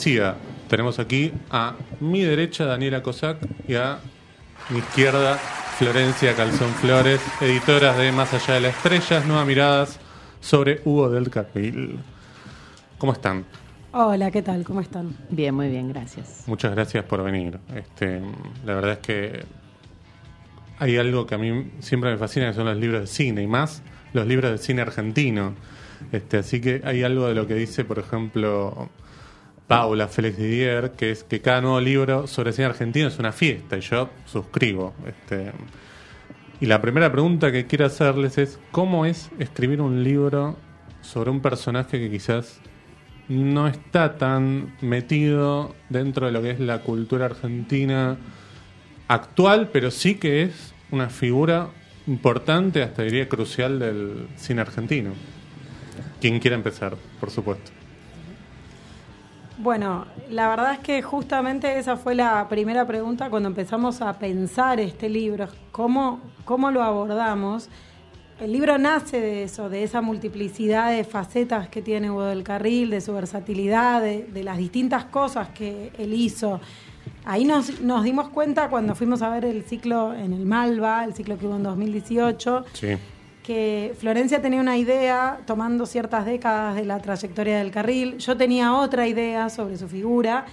decía, tenemos aquí a mi derecha Daniela Cossack y a mi izquierda Florencia Calzón Flores, editoras de Más allá de las estrellas, nuevas miradas sobre Hugo del Carril. ¿Cómo están? Hola, ¿qué tal? ¿Cómo están? Bien, muy bien, gracias. Muchas gracias por venir. Este, la verdad es que hay algo que a mí siempre me fascina, que son los libros de cine, y más los libros de cine argentino. Este, así que hay algo de lo que dice, por ejemplo, Paula Félix Didier, que es que cada nuevo libro sobre cine argentino es una fiesta, y yo suscribo. Este, y la primera pregunta que quiero hacerles es, ¿cómo es escribir un libro sobre un personaje que quizás no está tan metido dentro de lo que es la cultura argentina actual, pero sí que es una figura importante, hasta diría crucial del cine argentino. ¿Quién quiere empezar, por supuesto? Bueno, la verdad es que justamente esa fue la primera pregunta cuando empezamos a pensar este libro, cómo, cómo lo abordamos. El libro nace de eso, de esa multiplicidad de facetas que tiene Hugo del Carril, de su versatilidad, de, las distintas cosas que él hizo. Ahí nos, nos, dimos cuenta cuando fuimos a ver el ciclo en el Malva, el ciclo que hubo en 2018, Sí. Que Florencia tenía una idea tomando ciertas décadas de la trayectoria del carril, yo tenía otra idea sobre su figura.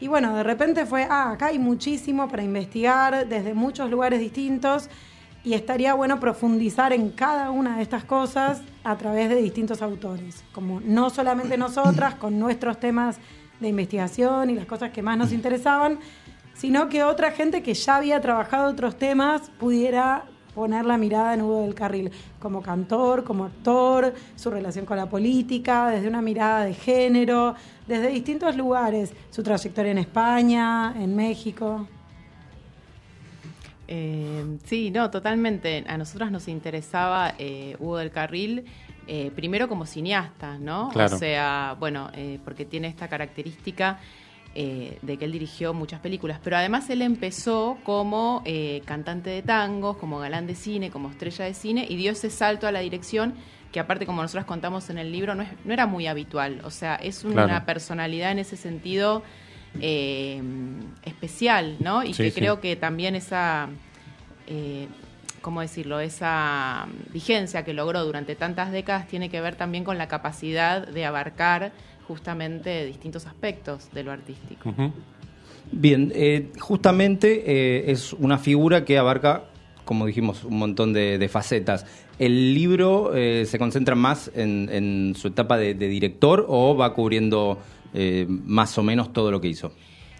Y bueno, de repente fue, ah, acá hay muchísimo para investigar desde muchos lugares distintos y estaría bueno profundizar en cada una de estas cosas a través de distintos autores, como no solamente nosotras con nuestros temas de investigación y las cosas que más nos interesaban, sino que otra gente que ya había trabajado otros temas pudiera poner la mirada en Hugo del Carril, como cantor, como actor, su relación con la política, desde una mirada de género, desde distintos lugares, su trayectoria en España, en México. Eh, sí, no, totalmente. A nosotras nos interesaba eh, Hugo del Carril, eh, primero como cineasta, ¿no? Claro. O sea, bueno, eh, porque tiene esta característica eh, de que él dirigió muchas películas, pero además él empezó como eh, cantante de tangos, como galán de cine, como estrella de cine, y dio ese salto a la dirección que aparte, como nosotras contamos en el libro, no, es, no era muy habitual. O sea, es una Claro. personalidad en ese sentido eh, especial, ¿no? Y Sí, que sí. creo que también esa, ¿cómo decirlo? Esa mm, vigencia que logró durante tantas décadas tiene que ver también con la capacidad de abarcar justamente distintos aspectos de lo artístico. Bien, eh, justamente eh, es una figura que abarca, como dijimos, un montón de, de facetas. ¿El libro eh, se concentra más en, en su etapa de, de director o va cubriendo eh, más o menos todo lo que hizo?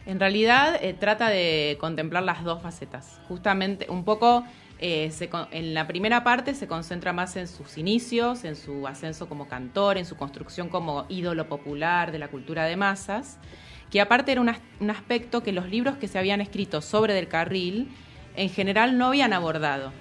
En realidad eh, trata de contemplar las dos facetas. Justamente un poco eh, en la primera parte se concentra más en sus inicios, en su ascenso como cantor, en su construcción como ídolo popular de la cultura de masas, que aparte era un, as- un aspecto que los libros que se habían escrito sobre Del Carril en general no habían abordado.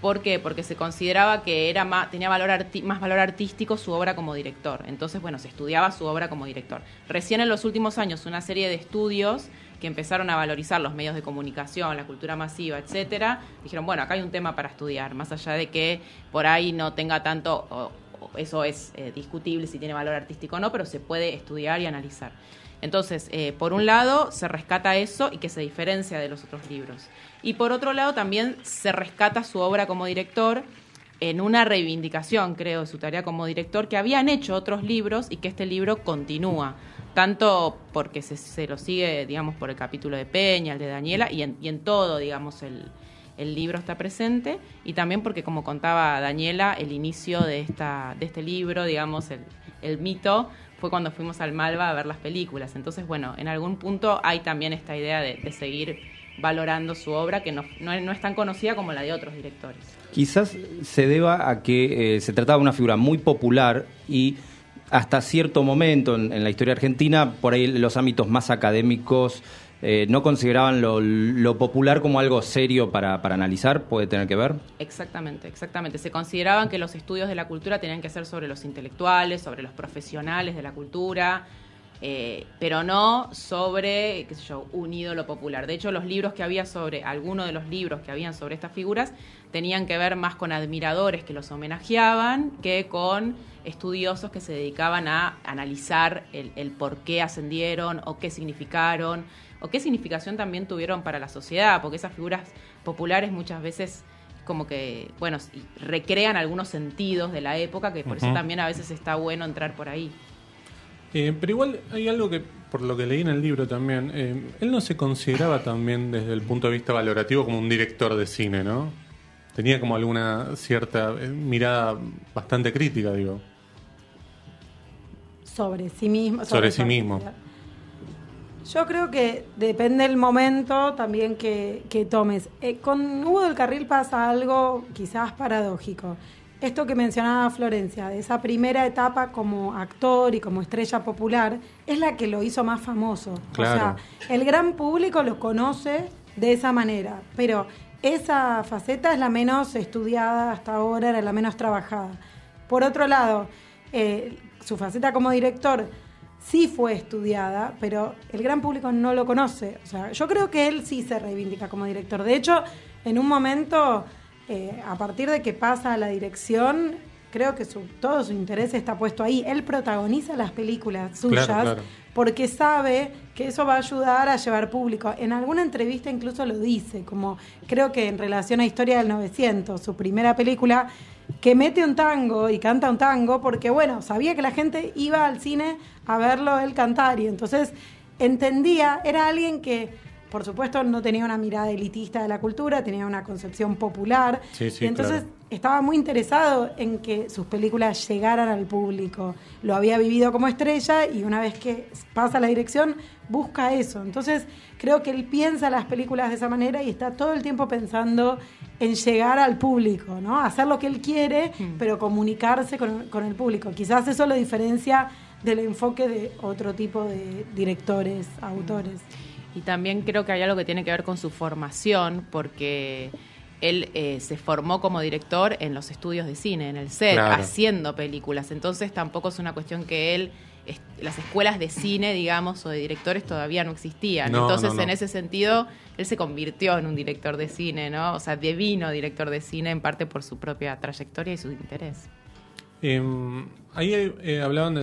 ¿Por qué? Porque se consideraba que era más, tenía valor más valor artístico su obra como director. Entonces, bueno, se estudiaba su obra como director. Recién en los últimos años, una serie de estudios que empezaron a valorizar los medios de comunicación, la cultura masiva, etcétera, dijeron, bueno, acá hay un tema para estudiar, más allá de que por ahí no tenga tanto, o- eso es eh, discutible si tiene valor artístico o no, pero se puede estudiar y analizar. Entonces, eh, por un lado, se rescata eso y que se diferencia de los otros libros. Y por otro lado, también se rescata su obra como director en una reivindicación, creo, de su tarea como director, que habían hecho otros libros y que este libro continúa. Tanto porque se, se lo sigue, digamos, por el capítulo de Peña, el de Daniela, y en, y en todo, digamos, el, el libro está presente, y también porque, como contaba Daniela, el inicio de, esta, de este libro, digamos, el, el mito, fue cuando fuimos al Malva a ver las películas. Entonces, bueno, en algún punto hay también esta idea de, de seguir valorando su obra, que no, no, no es tan conocida como la de otros directores. Quizás se deba a que eh, se trataba de una figura muy popular y hasta cierto momento en, la historia argentina, por ahí los ámbitos más académicos eh, no consideraban lo, lo popular como algo serio para, para analizar, puede tener que ver. Exactamente, exactamente. Se consideraban que los estudios de la cultura tenían que ser sobre los intelectuales, sobre los profesionales de la cultura, eh, pero no sobre, qué sé yo, un ídolo popular. De hecho, los libros que había sobre, algunos de los libros que habían sobre estas figuras tenían que ver más con admiradores que los homenajeaban que con estudiosos que se dedicaban a analizar el, el por qué ascendieron o qué significaron o qué significación también tuvieron para la sociedad, porque esas figuras populares muchas veces como que, bueno, recrean algunos sentidos de la época, que por eso también a veces está bueno entrar por ahí. Eh, pero igual hay algo que, por lo que leí en el libro también, eh, él no se consideraba también desde el punto de vista valorativo como un director de cine, ¿no? Tenía como alguna cierta eh, mirada bastante crítica, digo. Sobre sí mismo. Sobre, sí mismo. Yo creo que depende del momento también que, que tomes. con Hugo del Carril pasa algo quizás paradójico esto que mencionaba Florencia, de esa primera etapa como actor y como estrella popular, es la que lo hizo más famoso. O sea, el gran público lo conoce de esa manera, pero esa faceta es la menos estudiada hasta ahora, era la menos trabajada. Por otro lado, eh, su faceta como director sí fue estudiada, pero el gran público no lo conoce. O sea, yo creo que él sí se reivindica como director. De hecho, en un momento eh, a partir de que pasa a la dirección, creo que su, todo su interés está puesto ahí. Él protagoniza las películas suyas porque sabe que eso va a ayudar a llevar público. En alguna entrevista incluso lo dice, como creo que en relación a Historia del 900, su primera película, que mete un tango y canta un tango porque, bueno, sabía que la gente iba al cine a verlo él cantar y entonces entendía, era alguien que por supuesto, no tenía una mirada elitista de la cultura, tenía una concepción popular. y entonces estaba muy interesado en que sus películas llegaran al público. Lo había vivido como estrella y una vez que pasa la dirección, busca eso. Entonces, creo que él piensa las películas de esa manera y está todo el tiempo pensando en llegar al público, ¿no? Hacer lo que él quiere, mm. pero comunicarse con, con el público. Quizás eso lo diferencia del enfoque de otro tipo de directores, autores. Y también creo que hay algo que tiene que ver con su formación, porque él eh, se formó como director en los estudios de cine, en el set, haciendo películas. Entonces tampoco es una cuestión que él, las escuelas de cine, digamos, o de directores todavía no existían. Entonces en ese sentido, él se convirtió en un director de cine, ¿no? O sea, devino director de cine en parte por su propia trayectoria y su interés. Em, ahí eh, hablaban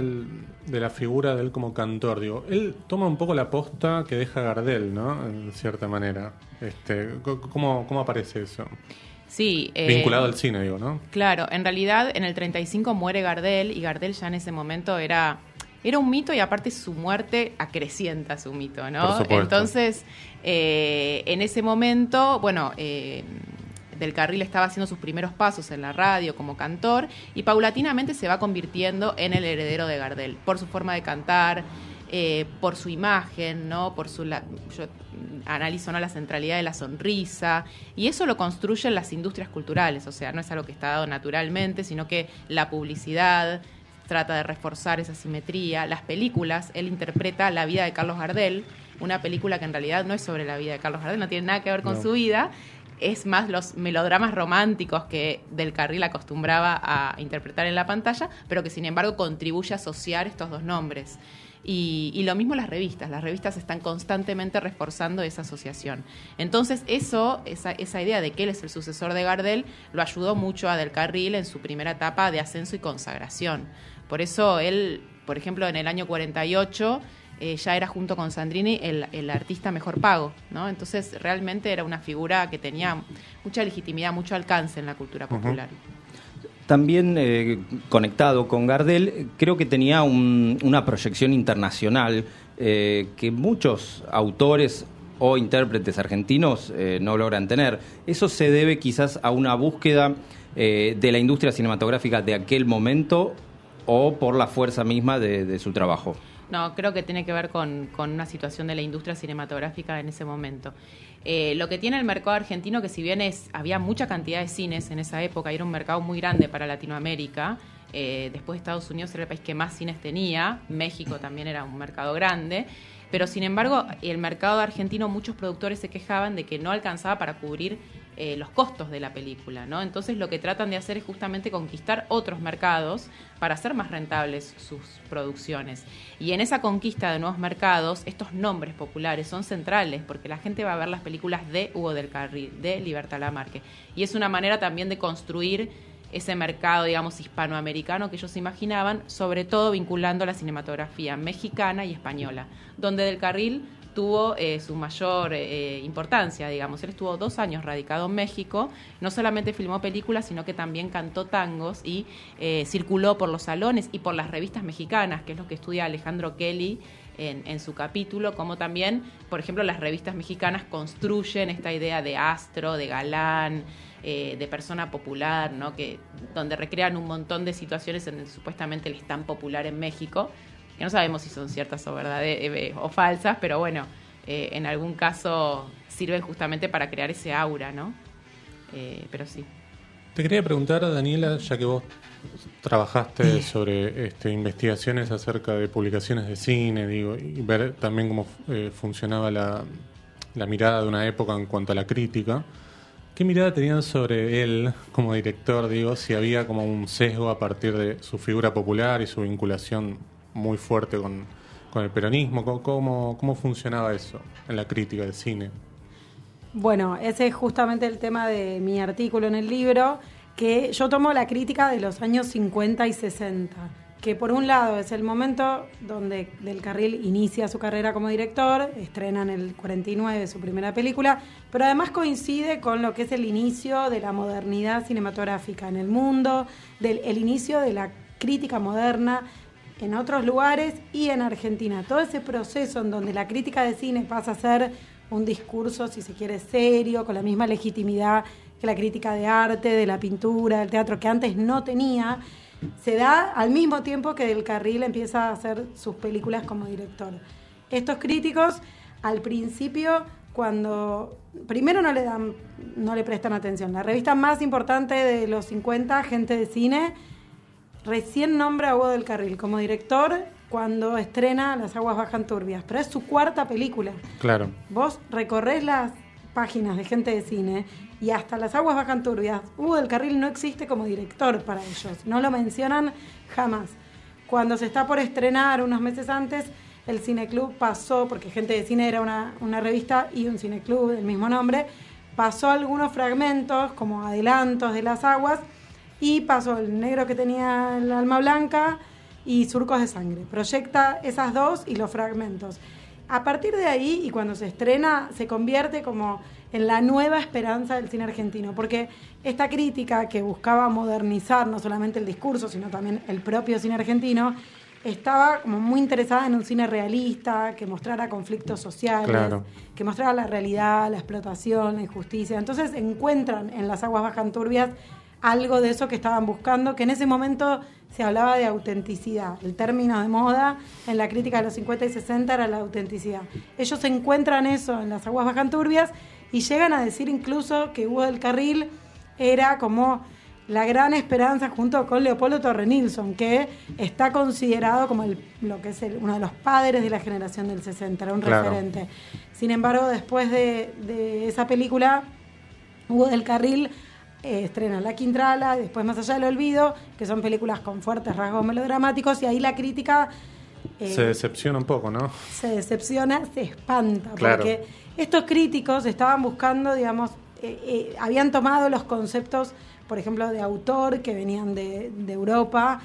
de la figura de él como cantor. Digo, él toma un poco la posta que deja Gardel, ¿no? En cierta manera. Este, ¿cómo, ¿Cómo aparece eso? Sí. Eh, Vinculado al cine, digo, ¿no? Claro, en realidad en el 35 muere Gardel y Gardel ya en ese momento era, era un mito y aparte su muerte acrecienta su mito, ¿no? Entonces, eh, en ese momento, bueno, eh, del Carril estaba haciendo sus primeros pasos en la radio como cantor y paulatinamente se va convirtiendo en el heredero de Gardel por su forma de cantar, eh, por su imagen, ¿no? Por su yo analizo ¿no? la centralidad de la sonrisa y eso lo construyen las industrias culturales, o sea, no es algo que está dado naturalmente, sino que la publicidad trata de reforzar esa simetría, las películas, él interpreta la vida de Carlos Gardel, una película que en realidad no es sobre la vida de Carlos Gardel, no tiene nada que ver con su vida, es más los melodramas románticos que Del Carril acostumbraba a interpretar en la pantalla, pero que sin embargo contribuye a asociar estos dos nombres. Y, lo mismo las revistas, las revistas están constantemente reforzando esa asociación. Entonces eso, esa, esa idea de que él es el sucesor de Gardel, lo ayudó mucho a Del Carril en su primera etapa de ascenso y consagración. Por eso él, por ejemplo, en el año 48 eh, ya era junto con Sandrini el, artista mejor pago, ¿no? Entonces realmente era una figura que tenía mucha legitimidad, mucho alcance en la cultura popular. También eh, conectado con Gardel, creo que tenía una proyección internacional eh, que muchos autores o intérpretes argentinos no logran tener. Eso se debe quizás a una búsqueda de la industria cinematográfica de aquel momento o por la fuerza misma de su trabajo. No, creo que tiene que ver con, una situación de la industria cinematográfica en ese momento. Eh, lo que tiene el mercado argentino, que si bien es, había mucha cantidad de cines en esa época, era un mercado muy grande para Latinoamérica, eh, después Estados Unidos era el país que más cines tenía, México también era un mercado grande, pero sin embargo el mercado argentino muchos productores se quejaban de que no alcanzaba para cubrir eh, los costos de la película, ¿no? Entonces lo que tratan de hacer es justamente conquistar otros mercados para hacer más rentables sus producciones. Y en esa conquista de nuevos mercados, estos nombres populares son centrales, porque la gente va a ver las películas de Hugo del Carril, de Libertad Lamarque. Y es una manera también de construir ese mercado, digamos, hispanoamericano que ellos imaginaban, sobre todo vinculando la cinematografía mexicana y española, donde Del Carril tuvo eh, su mayor eh, importancia, digamos. Él estuvo dos años radicado en México, no solamente filmó películas, sino que también cantó tangos y eh, circuló por los salones y por las revistas mexicanas, que es lo que estudia Alejandro Kelly en, su capítulo, como también, por ejemplo, las revistas mexicanas construyen esta idea de astro, de galán, de persona popular, ¿no? que, donde recrean un montón de situaciones en el supuestamente el tan popular en México, que no sabemos si son ciertas o verdaderas eh, o falsas, pero bueno, eh, en algún caso sirven justamente para crear ese aura, ¿no? Eh, pero sí. Te quería preguntar, Daniela, ya que vos trabajaste sobre este, investigaciones acerca de publicaciones de cine, digo, y ver también cómo funcionaba la, la mirada de una época en cuanto a la crítica. ¿Qué mirada tenían sobre él como director? Digo, si había como un sesgo a partir de su figura popular y su vinculación muy fuerte con, el peronismo. ¿Cómo, ¿Cómo funcionaba eso en la crítica del cine? Bueno, ese es justamente el tema de mi artículo en el libro, que yo tomo la crítica de los años 50 y 60, que por un lado es el momento donde Del Carril inicia su carrera como director, estrena en el 49 su primera película, pero además coincide con lo que es el inicio de la modernidad cinematográfica en el mundo, del el inicio de la crítica moderna, en otros lugares y en Argentina. Todo ese proceso en donde la crítica de cine pasa a ser un discurso, si se quiere, serio, con la misma legitimidad que la crítica de arte, de la pintura, del teatro, que antes no tenía, se da al mismo tiempo que Del Carril empieza a hacer sus películas como director. Estos críticos, al principio, cuando primero no le dan, no le prestan atención. La revista más importante de los 50, Gente de Cine, recién nombra a Hugo del Carril como director cuando estrena Las aguas bajan turbias, pero es su cuarta película. Claro. Vos recorres las páginas de gente de cine y hasta Las aguas bajan turbias, Hugo del Carril no existe como director para ellos, no lo mencionan jamás. Cuando se está por estrenar unos meses antes, el Cineclub pasó, porque Gente de Cine era una, una revista y un Cineclub del mismo nombre, pasó algunos fragmentos como adelantos de las aguas y pasó el negro que tenía el alma blanca y surcos de sangre. Proyecta esas dos y los fragmentos. A partir de ahí, y cuando se estrena, se convierte como en la nueva esperanza del cine argentino, porque esta crítica que buscaba modernizar no solamente el discurso, sino también el propio cine argentino, estaba como muy interesada en un cine realista, que mostrara conflictos sociales, que mostrara la realidad, la explotación, la injusticia. Entonces encuentran en las aguas bajan turbias algo de eso que estaban buscando, que en ese momento se hablaba de autenticidad. El término de moda en la crítica de los 50 y 60 era la autenticidad. Ellos encuentran eso en las aguas bajan turbias y llegan a decir incluso que Hugo del Carril era como la gran esperanza junto con Leopoldo Torre Nilsson, que está considerado como lo que es uno de los padres de la generación del 60, era un referente. Sin embargo, después de, de esa película, Hugo del Carril eh, estrena La Quintrala, después Más allá del olvido, que son películas con fuertes rasgos melodramáticos, y ahí la crítica... Eh, se decepciona un poco, ¿no? Se decepciona, se espanta, porque estos críticos estaban buscando, digamos, eh, habían tomado los conceptos, por ejemplo, de autor que venían de, Europa,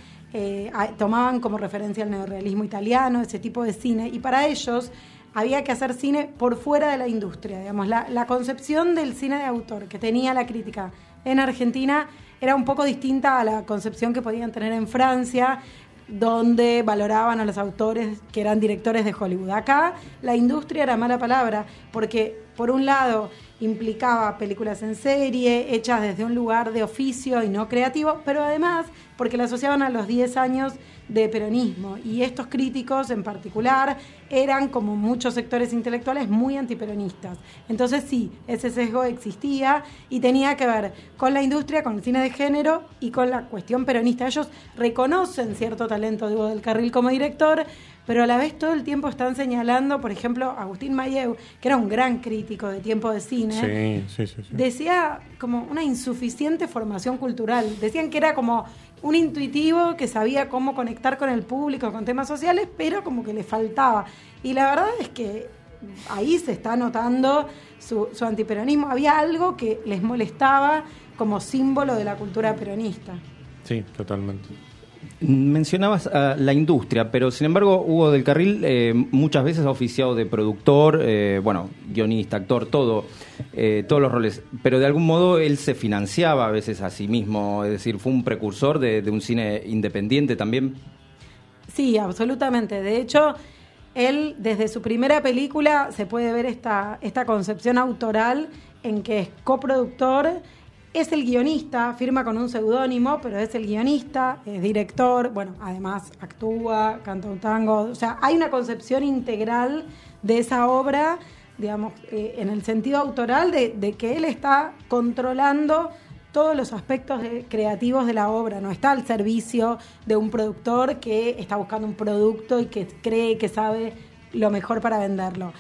tomaban como referencia el neorealismo italiano, ese tipo de cine, y para ellos había que hacer cine por fuera de la industria, digamos, la, la concepción del cine de autor que tenía la crítica en Argentina era un poco distinta a la concepción que podían tener en Francia, donde valoraban a los autores que eran directores de Hollywood. Acá la industria era mala palabra, porque por un lado implicaba películas en serie, hechas desde un lugar de oficio y no creativo, pero además porque la asociaban a los 10 años de peronismo. Y estos críticos en particular eran, como muchos sectores intelectuales, muy antiperonistas. Entonces sí, ese sesgo existía y tenía que ver con la industria, con el cine de género y con la cuestión peronista. Ellos reconocen cierto talento de Hugo del Carril como director, pero a la vez todo el tiempo están señalando, por ejemplo, Agustín Mayeu, que era un gran crítico de tiempo de cine, decía como una insuficiente formación cultural. Decían que era como un intuitivo que sabía cómo conectar con el público, con temas sociales, pero como que le faltaba. Y la verdad es que ahí se está notando su, su antiperonismo. Había algo que les molestaba como símbolo de la cultura peronista. Sí, totalmente. Mencionabas la industria, pero sin embargo Hugo del Carril eh, muchas veces ha oficiado de productor, eh, bueno, guionista, actor, todo, eh, todos los roles, pero de algún modo él se financiaba a veces a sí mismo, es decir, fue un precursor de, un cine independiente también. Sí, absolutamente. De hecho, él desde su primera película se puede ver esta, esta concepción autoral en que es coproductor es el guionista, firma con un seudónimo, pero es el guionista, es director, bueno, además actúa, canta un tango, o sea, hay una concepción integral de esa obra, digamos, eh, en el sentido autoral de, que él está controlando todos los aspectos creativos de la obra, no está al servicio de un productor que está buscando un producto y que cree que sabe lo mejor para venderlo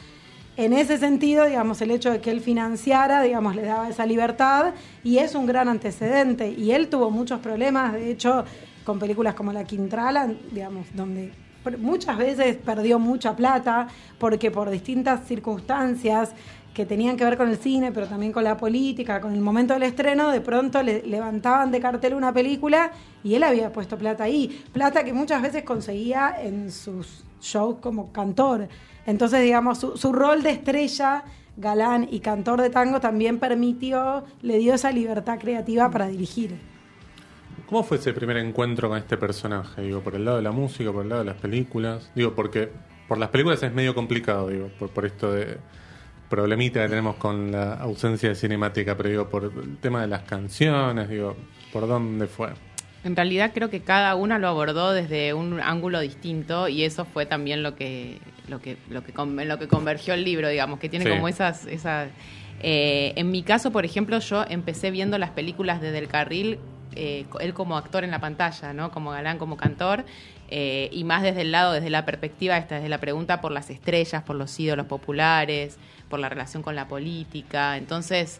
en ese sentido, digamos, el hecho de que él financiara, digamos, le daba esa libertad y es un gran antecedente. Y él tuvo muchos problemas, de hecho, con películas como La Quintrala, digamos, donde muchas veces perdió mucha plata porque por distintas circunstancias que tenían que ver con el cine, pero también con la política, con el momento del estreno, de pronto le levantaban de cartel una película y él había puesto plata ahí. Plata que muchas veces conseguía en sus shows como cantor. Entonces, digamos, su, rol de estrella, galán y cantor de tango también permitió, le dio esa libertad creativa para dirigir. ¿Cómo fue ese primer encuentro con este personaje? Digo, por el lado de la música, por el lado de las películas. Digo, porque por las películas es medio complicado, digo, por esto de problemita que tenemos con la ausencia de cinemática, pero digo, por el tema de las canciones, digo, ¿por dónde fue? En realidad creo que cada una lo abordó desde un ángulo distinto y eso fue también lo que lo que lo que lo que convergió el libro, digamos, que tiene como esas esas eh, en mi caso, por ejemplo, yo empecé viendo las películas de Del Carril eh, él como actor en la pantalla, ¿no? Como galán, como cantor, eh, y más desde el lado, desde la perspectiva esta, desde la pregunta por las estrellas, por los ídolos populares, por la relación con la política. Entonces,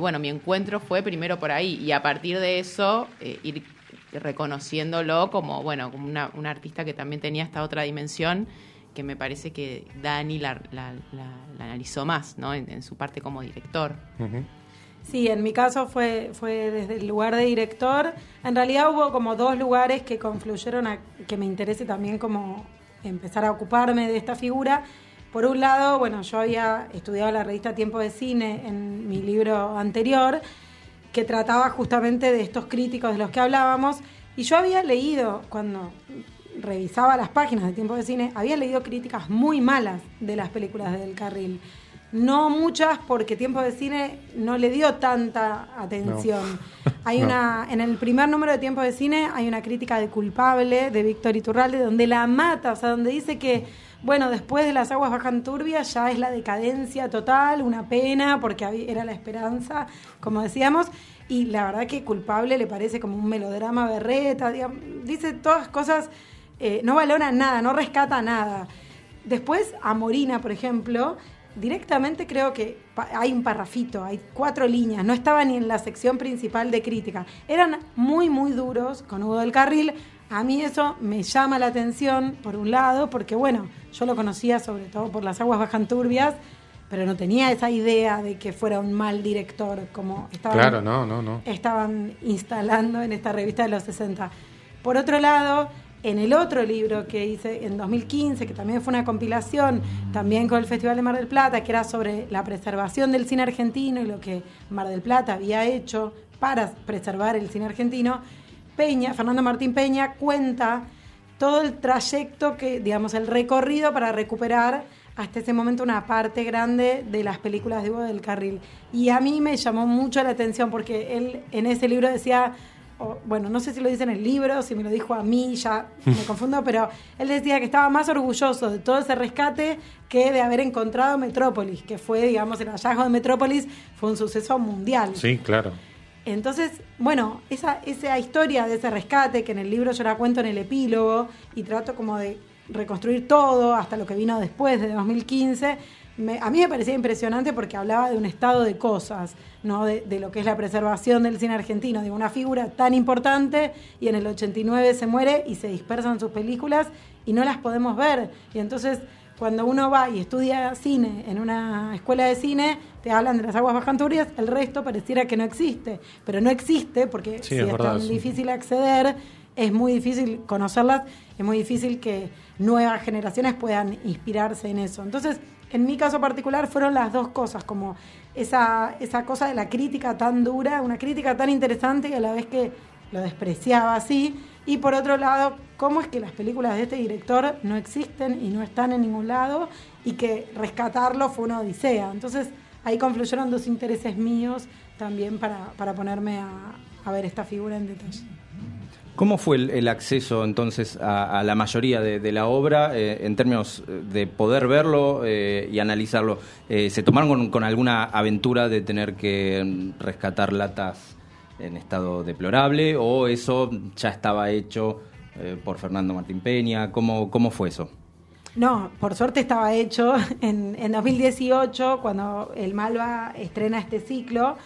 bueno, mi encuentro fue primero por ahí, y a partir de eso ir reconociéndolo como, bueno, como una, artista que también tenía esta otra dimensión que me parece que Dani la, analizó más, ¿no? En, su parte como director. Sí, en mi caso fue, fue desde el lugar de director. En realidad hubo como dos lugares que confluyeron a que me interese también como empezar a ocuparme de esta figura. Por un lado, bueno, yo había estudiado la revista Tiempo de Cine en mi libro anterior que trataba justamente de estos críticos de los que hablábamos. Y yo había leído, cuando revisaba las páginas de Tiempo de Cine, había leído críticas muy malas de las películas de Del Carril. No muchas porque Tiempo de Cine no le dio tanta atención. Hay una en el primer número de Tiempo de Cine hay una crítica de culpable de Víctor Iturralde donde la mata, o sea, donde dice que bueno, después de las aguas bajan turbias ya es la decadencia total, una pena, porque era la esperanza, como decíamos, y la verdad que culpable le parece como un melodrama berreta, dice todas cosas, eh, no valora nada, no rescata nada. Después, a Morina, por ejemplo, directamente creo que hay un parrafito, hay cuatro líneas, no estaba ni en la sección principal de crítica. Eran muy, muy duros con Hugo del Carril, a mí eso me llama la atención, por un lado, porque bueno, yo lo conocía sobre todo por las aguas bajan turbias, pero no tenía esa idea de que fuera un mal director como estaban, no, no, no. estaban instalando en esta revista de los 60. Por otro lado, en el otro libro que hice en 2015, que también fue una compilación, también con el Festival de Mar del Plata, que era sobre la preservación del cine argentino y lo que Mar del Plata había hecho para preservar el cine argentino, Peña, Fernando Martín Peña, cuenta todo el trayecto que, digamos, el recorrido para recuperar hasta ese momento una parte grande de las películas de Hugo del Carril. Y a mí me llamó mucho la atención porque él en ese libro decía, o, bueno, no sé si lo dice en el libro, si me lo dijo a mí, ya me confundo, pero él decía que estaba más orgulloso de todo ese rescate que de haber encontrado Metrópolis, que fue, digamos, el hallazgo de Metrópolis fue un suceso mundial. Sí, claro. Entonces, bueno, esa, esa historia de ese rescate, que en el libro yo la cuento en el epílogo y trato como de reconstruir todo hasta lo que vino después de 2015, a mí me parecía impresionante porque hablaba de un estado de cosas, ¿no? De, lo que es la preservación del cine argentino, de una figura tan importante y en el 89 se muere y se dispersan sus películas y no las podemos ver. Y entonces cuando uno va y estudia cine en una escuela de cine, te hablan de las aguas bajanturrias, el resto pareciera que no existe, pero no existe porque si es, tan difícil acceder, es muy difícil conocerlas, es muy difícil que nuevas generaciones puedan inspirarse en eso. Entonces, en mi caso particular fueron las dos cosas, como esa, esa cosa de la crítica tan dura, una crítica tan interesante y a la vez que lo despreciaba así. Y por otro lado, cómo es que las películas de este director no existen y no están en ningún lado y que rescatarlo fue una odisea. Entonces ahí confluyeron dos intereses míos también para, para ponerme a, a ver esta figura en detalle. ¿Cómo fue el, acceso entonces a, la mayoría de, la obra eh, en términos de poder verlo eh, y analizarlo? Eh, ¿Se tomaron con, alguna aventura de tener que mm, rescatar latas en estado deplorable o eso ya estaba hecho por Fernando Martín Peña? ¿Cómo, cómo fue eso? No, por suerte estaba hecho en, en 2018 cuando el Malva estrena este ciclo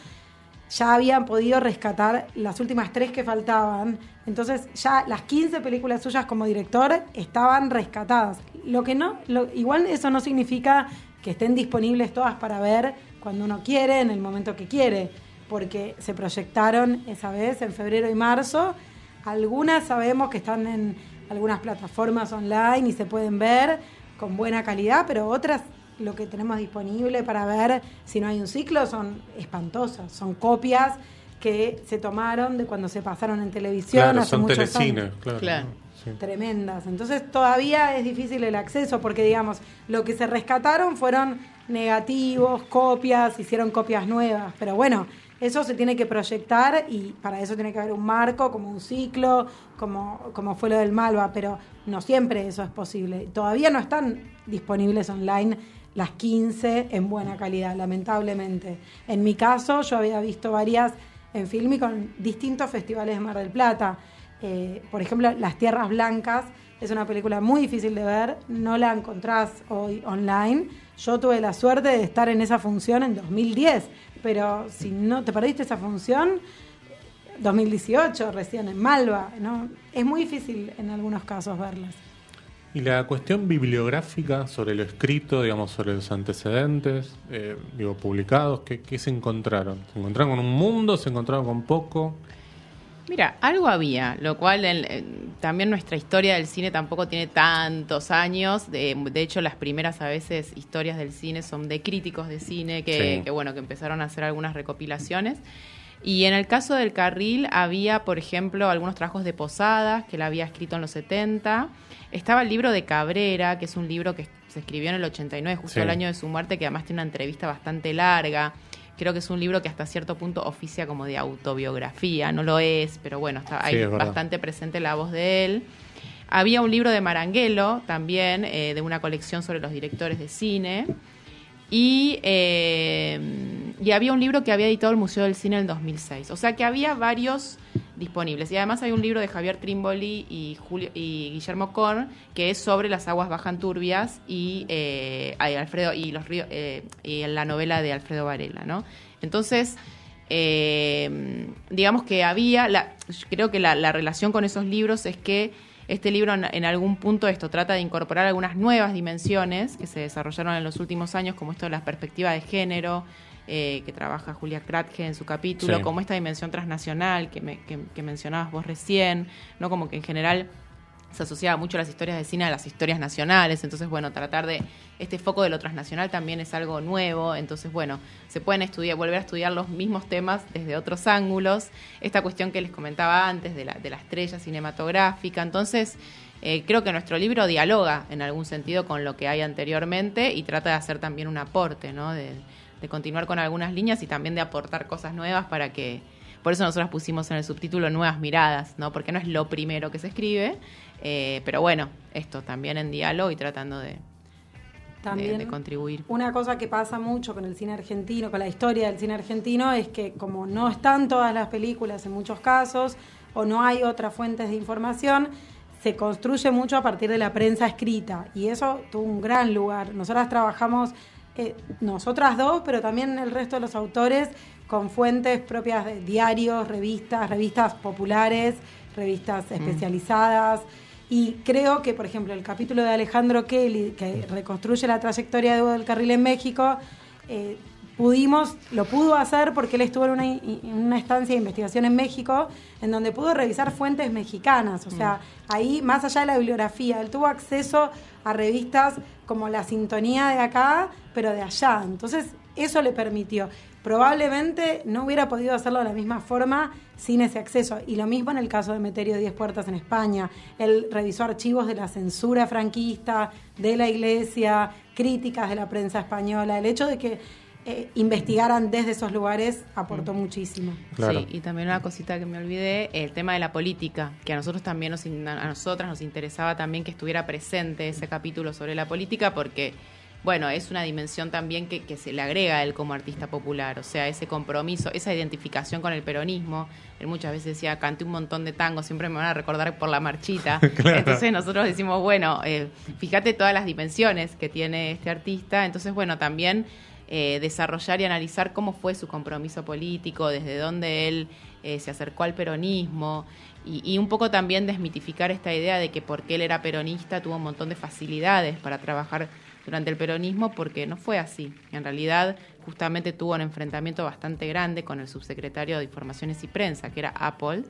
ya habían podido rescatar las últimas tres que faltaban. Entonces ya las 15 películas suyas como director estaban rescatadas. Lo que no, igual eso no significa que estén disponibles todas para ver cuando uno quiere, en el momento que quiere, porque se proyectaron esa vez en febrero y marzo. Algunas sabemos que están en algunas plataformas online y se pueden ver con buena calidad, pero otras lo que tenemos disponible para ver si no hay un ciclo son espantosas, son copias que se tomaron de cuando se pasaron en televisión hace son muchos años. Claro, Tremendas. Entonces todavía es difícil el acceso porque, digamos, lo que se rescataron fueron negativos, copias, hicieron copias nuevas. Pero bueno, eso se tiene que proyectar y para eso tiene que haber un marco, como un ciclo, como, como fue lo del Malva, pero no siempre eso es posible. Todavía no están disponibles online las 15 en buena calidad, lamentablemente. En mi caso, yo había visto varias en film y con distintos festivales de Mar del Plata. Eh, por ejemplo, Las Tierras Blancas es una película muy difícil de ver, no la encontrás hoy online. Yo tuve la suerte de estar en esa función en 2010, pero si no te perdiste esa función, 2018, recién en Malva, ¿no? es muy difícil en algunos casos verlas. Y la cuestión bibliográfica sobre lo escrito, digamos, sobre los antecedentes, eh, digo, publicados, ¿qué, ¿qué, se encontraron? ¿Se encontraron con un mundo? ¿Se encontraron con poco? Mira, algo había, lo cual también nuestra historia del cine tampoco tiene tantos años. De, de, hecho, las primeras a veces historias del cine son de críticos de cine que, que, bueno, que empezaron a hacer algunas recopilaciones. Y en el caso del carril había, por ejemplo, algunos trabajos de Posadas, que él había escrito en los 70. Estaba el libro de Cabrera, que es un libro que se escribió en el 89, justo el año de su muerte, que además tiene una entrevista bastante larga. Creo que es un libro que hasta cierto punto oficia como de autobiografía, no lo es, pero bueno, está ahí bastante presente la voz de él. Había un libro de Maranguelo también, eh, de una colección sobre los directores de cine. Y, eh, y había un libro que había editado el Museo del Cine en el 2006. O sea que había varios disponibles. Y además hay un libro de Javier Trimboli y, Julio, y Guillermo Korn que es sobre las aguas bajan turbias y eh, Alfredo y los ríos eh, y la novela de Alfredo Varela, ¿no? Entonces digamos que había, la, creo que la relación con esos libros es que este libro en, algún punto esto trata de incorporar algunas nuevas dimensiones que se desarrollaron en los últimos años, como esto de la perspectiva de género, eh, que trabaja Julia Kratke en su capítulo, como esta dimensión transnacional que, que mencionabas vos recién, no como que en general se asociaba mucho las historias de cine a las historias nacionales, entonces bueno, tratar de este foco de lo transnacional también es algo nuevo, entonces bueno, se pueden estudiar, volver a estudiar los mismos temas desde otros ángulos, esta cuestión que les comentaba antes de la, de la estrella cinematográfica, entonces eh, creo que nuestro libro dialoga en algún sentido con lo que hay anteriormente y trata de hacer también un aporte, ¿no? de continuar con algunas líneas y también de aportar cosas nuevas para que Por eso nosotros pusimos en el subtítulo Nuevas Miradas, ¿no? Porque no es lo primero que se escribe, eh, pero bueno, esto también en diálogo y tratando de, también de, contribuir. Una cosa que pasa mucho con el cine argentino, con la historia del cine argentino, es que como no están todas las películas en muchos casos, o no hay otras fuentes de información, se construye mucho a partir de la prensa escrita. Y eso tuvo un gran lugar. Nosotras trabajamos, eh, nosotras dos, pero también el resto de los autores, con fuentes propias de diarios, revistas, revistas populares, revistas mm. Y creo que, por ejemplo, el capítulo de Alejandro Kelly, que reconstruye la trayectoria de Hugo del Carril en México, eh, pudimos, lo pudo hacer porque él estuvo en una, en una, estancia de investigación en México, en donde pudo revisar fuentes mexicanas. O sea, mm. ahí, más allá de la bibliografía, él tuvo acceso a revistas como La Sintonía de acá, pero de allá. Entonces, eso le permitió probablemente no hubiera podido hacerlo de la misma forma sin ese acceso. Y lo mismo en el caso de Meterio Diez Puertas en España. Él revisó archivos de la censura franquista, de la iglesia, críticas de la prensa española. El hecho de que eh, investigaran desde esos lugares aportó muchísimo. Sí, y también una cosita que me olvidé, el tema de la política, que a nosotros también nos, a nosotras nos interesaba también que estuviera presente ese capítulo sobre la política porque bueno, es una dimensión también que, que, se le agrega a él como artista popular, o sea, ese compromiso, esa identificación con el peronismo. Él muchas veces decía, canté un montón de tangos, siempre me van a recordar por la marchita. Entonces nosotros decimos, bueno, eh, fíjate todas las dimensiones que tiene este artista. Entonces, bueno, también eh, desarrollar y analizar cómo fue su compromiso político, desde dónde él eh, se acercó al peronismo. Y, y, un poco también desmitificar esta idea de que porque él era peronista tuvo un montón de facilidades para trabajar durante el peronismo porque no fue así. En realidad, justamente tuvo un enfrentamiento bastante grande con el subsecretario de Informaciones y Prensa, que era Apple.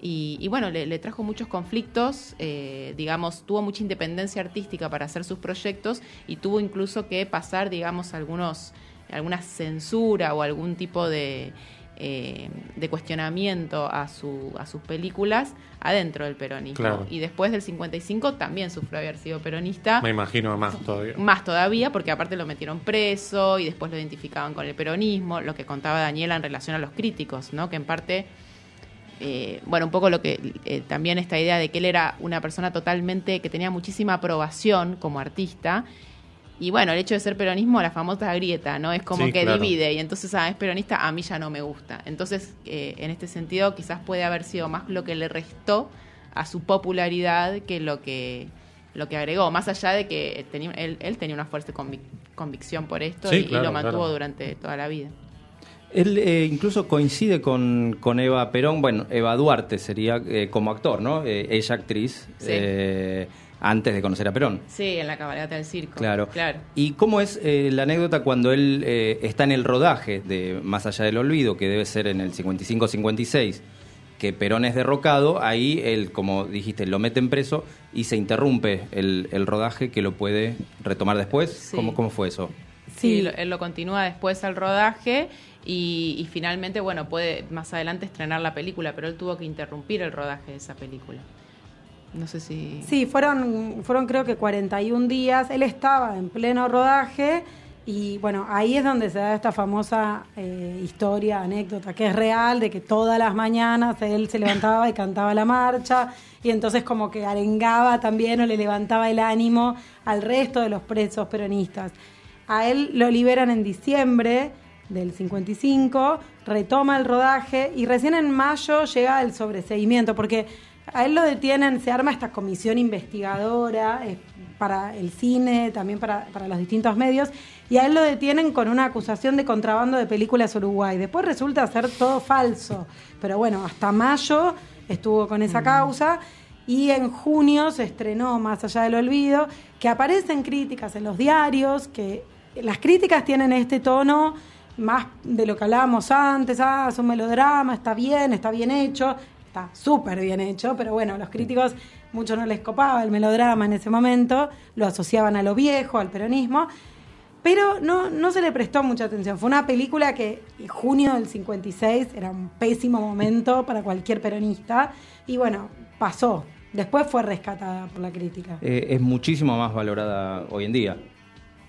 Y, bueno, le, trajo muchos conflictos, eh, digamos, tuvo mucha independencia artística para hacer sus proyectos y tuvo incluso que pasar, digamos, algunos, alguna censura o algún tipo de, eh, de cuestionamiento a, su, a sus películas adentro del peronismo. Y después del 55 también sufrió haber sido peronista. Me imagino más todavía. Más todavía, porque aparte lo metieron preso y después lo identificaban con el peronismo, lo que contaba Daniela en relación a los críticos, ¿no? que en parte... Eh, bueno, un poco lo que eh, también esta idea de que él era una persona totalmente que tenía muchísima aprobación como artista y bueno, el hecho de ser peronismo, la famosa grieta, ¿no? Es como que divide y entonces, ah, es peronista, a mí ya no me gusta. Entonces, eh, en este sentido, quizás puede haber sido más lo que le restó a su popularidad que lo que lo que agregó, más allá de que tenía, él, tenía una fuerte convicción por esto y, lo mantuvo durante toda la vida. Él eh, incluso coincide con, con, Eva Perón, bueno, Eva Duarte sería eh, como actor, ¿no? ella actriz. Sí antes de conocer a Perón. Sí, en la cabalgata del circo. Claro. claro. ¿Y cómo es eh, la anécdota cuando él eh, está en el rodaje de Más allá del olvido, que debe ser en el 55-56, que Perón es derrocado, ahí él, como dijiste, lo meten preso y se interrumpe el, rodaje que lo puede retomar después? ¿Cómo, ¿Cómo fue eso? Sí, él lo continúa después al rodaje y, y, finalmente, bueno, puede más adelante estrenar la película, pero él tuvo que interrumpir el rodaje de esa película. No sé si... Sí, fueron, fueron creo que 41 días. Él estaba en pleno rodaje y bueno, ahí es donde se da esta famosa eh, historia, anécdota, que es real, de que todas las mañanas él se levantaba y cantaba la marcha y entonces como que arengaba también o le levantaba el ánimo al resto de los presos peronistas. A él lo liberan en diciembre del 55, retoma el rodaje y recién en mayo llega el sobreseguimiento, porque a él lo detienen, se arma esta comisión investigadora eh, para el cine, también para, los distintos medios, y a él lo detienen con una acusación de contrabando de películas Uruguay. Después resulta ser todo falso, pero bueno, hasta mayo estuvo con esa mm. causa. Y en junio se estrenó Más allá del olvido, que aparecen críticas en los diarios, que las críticas tienen este tono más de lo que hablábamos antes, ah, es un melodrama, está bien, está bien hecho, está súper bien hecho, pero bueno, los críticos mucho no les copaba el melodrama en ese momento, lo asociaban a lo viejo, al peronismo, pero no, no se le prestó mucha atención. Fue una película que en junio del 56 era un pésimo momento para cualquier peronista y bueno, pasó. Después fue rescatada por la crítica. Eh, es muchísimo más valorada hoy en día.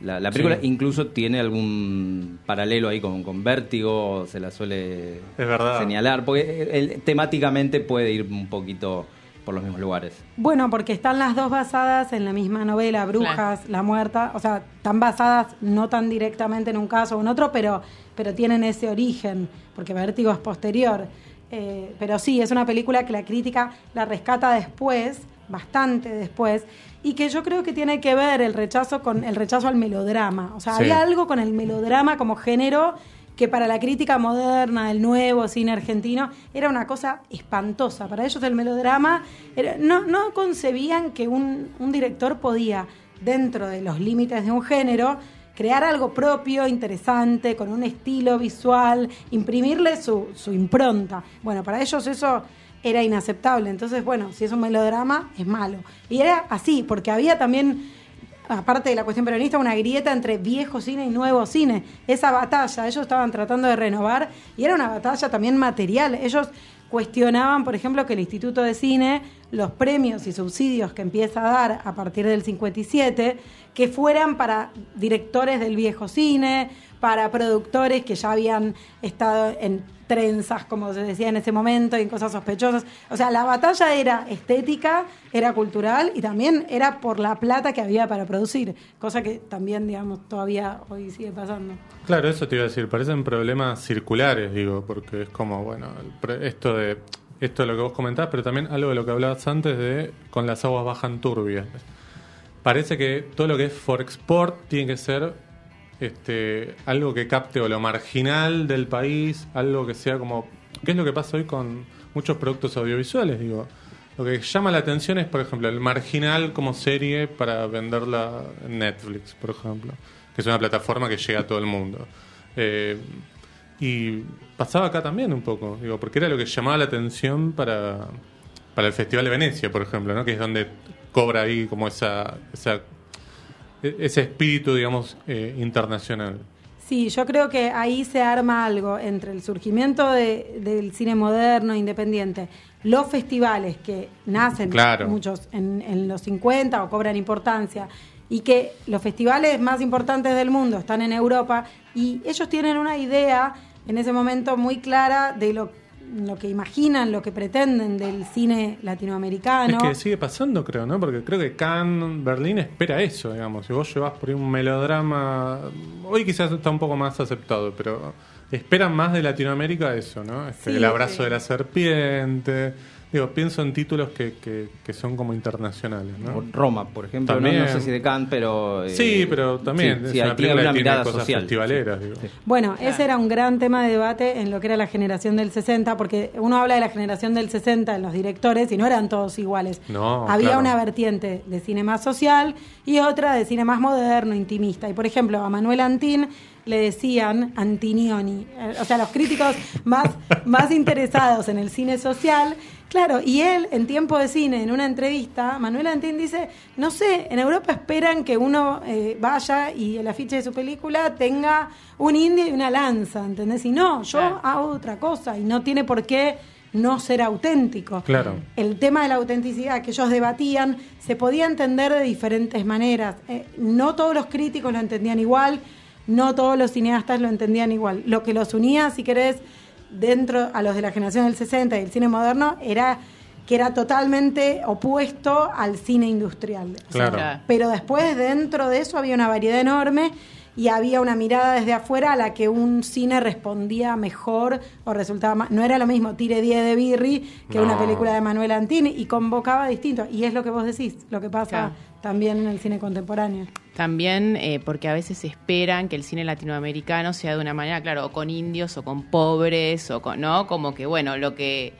La, la película Sí. incluso tiene algún paralelo ahí con, con Vértigo, se la suele Es verdad. señalar, porque temáticamente puede ir un poquito por los mismos lugares. Bueno, porque están las dos basadas en la misma novela, Brujas, La Muerta. O sea, están basadas no tan directamente en un caso o en otro, pero, pero tienen ese origen, porque Vértigo es posterior. Eh, pero sí, es una película que la crítica la rescata después, bastante después, y que yo creo que tiene que ver el rechazo con el rechazo al melodrama. O sea, Sí. había algo con el melodrama como género que para la crítica moderna, el nuevo cine argentino, era una cosa espantosa. Para ellos el melodrama, era- no, no concebían que un, un director podía, dentro de los límites de un género, crear algo propio, interesante, con un estilo visual, imprimirle su, su impronta. Bueno, para ellos eso era inaceptable. Entonces, bueno, si es un melodrama, es malo. Y era así, porque había también aparte de la cuestión peronista, una grieta entre viejo cine y nuevo cine. Esa batalla, ellos estaban tratando de renovar y era una batalla también material. Ellos cuestionaban, por ejemplo, que el Instituto de Cine, los premios y subsidios que empieza a dar a partir del 57, que fueran para directores del viejo cine, para productores que ya habían estado en trenzas, como se decía en ese momento, y en cosas sospechosas. O sea, la batalla era estética, era cultural y también era por la plata que había para producir, cosa que también, digamos, todavía hoy sigue pasando. Claro, eso te iba a decir, parecen problemas circulares, digo, porque es como, bueno, esto de esto de lo que vos comentabas, pero también algo de lo que hablabas antes de con las aguas bajan turbias. Parece que todo lo que es for export tiene que ser este algo que capte o lo marginal del país, algo que sea como ¿qué es lo que pasa hoy con muchos productos audiovisuales, digo? Lo que llama la atención es, por ejemplo, el marginal como serie para venderla en Netflix, por ejemplo, que es una plataforma que llega a todo el mundo. Eh, y pasaba acá también un poco, digo, porque era lo que llamaba la atención para, para el Festival de Venecia, por ejemplo, ¿no? que es donde cobra ahí como esa, ese espíritu, digamos, eh, internacional. Sí, yo creo que ahí se arma algo entre el surgimiento de- del cine moderno, independiente, los festivales que nacen Claro. muchos en, en los 50 o cobran importancia, y que los festivales más importantes del mundo están en Europa, y ellos tienen una idea en ese momento muy clara de lo, lo que imaginan, lo que pretenden del cine latinoamericano. Es que sigue pasando, creo, ¿no? Porque creo que Cannes, Berlín espera eso, digamos. Si vos llevas por ahí un melodrama, hoy quizás está un poco más aceptado, pero esperan más de Latinoamérica eso, ¿no? Este, Sí, el abrazo sí. de la serpiente. Digo, pienso en títulos que, que, que son como internacionales, ¿no? Roma, por ejemplo, no, También. no sé si de Cannes, pero... eh, Sí, pero también sí, es sí, una película una que tiene mirada cosas social. festivaleras, sí, digo. sí. Bueno, Claro. ese era un gran tema de debate en lo que era la generación del 60, porque uno habla de la generación del 60 en los directores y no eran todos iguales. No, Había claro. una vertiente de cine más social y otra de cine más moderno, intimista. Y por ejemplo, a Manuel Antín le decían Antinioni. Eh, O sea, los críticos más, más interesados en el cine social. Claro, y él en tiempo de cine, en una entrevista, Manuel Antín dice, no sé, en Europa esperan que uno eh, vaya y el afiche de su película tenga un indio y una lanza, ¿entendés? Y no, yo Claro. hago otra cosa y no tiene por qué no ser auténtico. Claro. El tema de la autenticidad que ellos debatían se podía entender de diferentes maneras. Eh, no todos los críticos lo entendían igual, no todos los cineastas lo entendían igual. Lo que los unía, si querés, dentro a los de la generación del 60 y el cine moderno, era que era totalmente opuesto al cine industrial. O sea, Claro. Pero después dentro de eso había una variedad enorme y había una mirada desde afuera a la que un cine respondía mejor o resultaba más. No era lo mismo Tire 10 de Birri que No. una película de Manuel Antini y convocaba distinto. Y es lo que vos decís, lo que pasa Claro. También en el cine contemporáneo. También eh, porque a veces esperan que el cine latinoamericano sea de una manera, claro, o con indios o con pobres o con, ¿no? Como que, bueno, lo que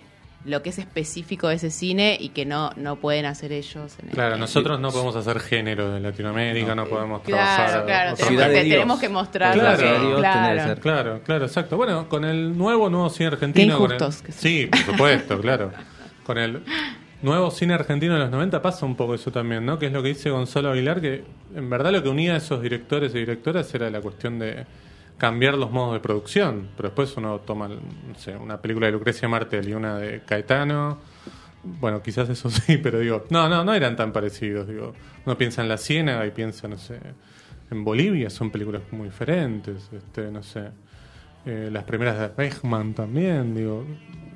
lo que es específico de ese cine y que no no pueden hacer ellos. en el- Claro, nosotros no podemos hacer género de Latinoamérica, no, podemos Claro, trabajar. claro, tenemos Ciudad que, de Dios. tenemos que mostrar Claro. lo que- claro. Claro, claro, exacto. Bueno, con el nuevo nuevo cine argentino. Qué con el- injustos que son. sí, por supuesto, claro. Con el nuevo cine argentino de los 90 pasa un poco eso también, ¿no? Que es lo que dice Gonzalo Aguilar, que en verdad lo que unía a esos directores y directoras era la cuestión de cambiar los modos de producción. Pero después uno toma, no sé, una película de Lucrecia Martel y una de Caetano. Bueno, quizás eso sí, pero digo, no, no, no eran tan parecidos. Digo, uno piensa en La Ciénaga y piensa, no sé, en Bolivia son películas muy diferentes, este, no sé. Eh, las primeras de Bechman también, digo,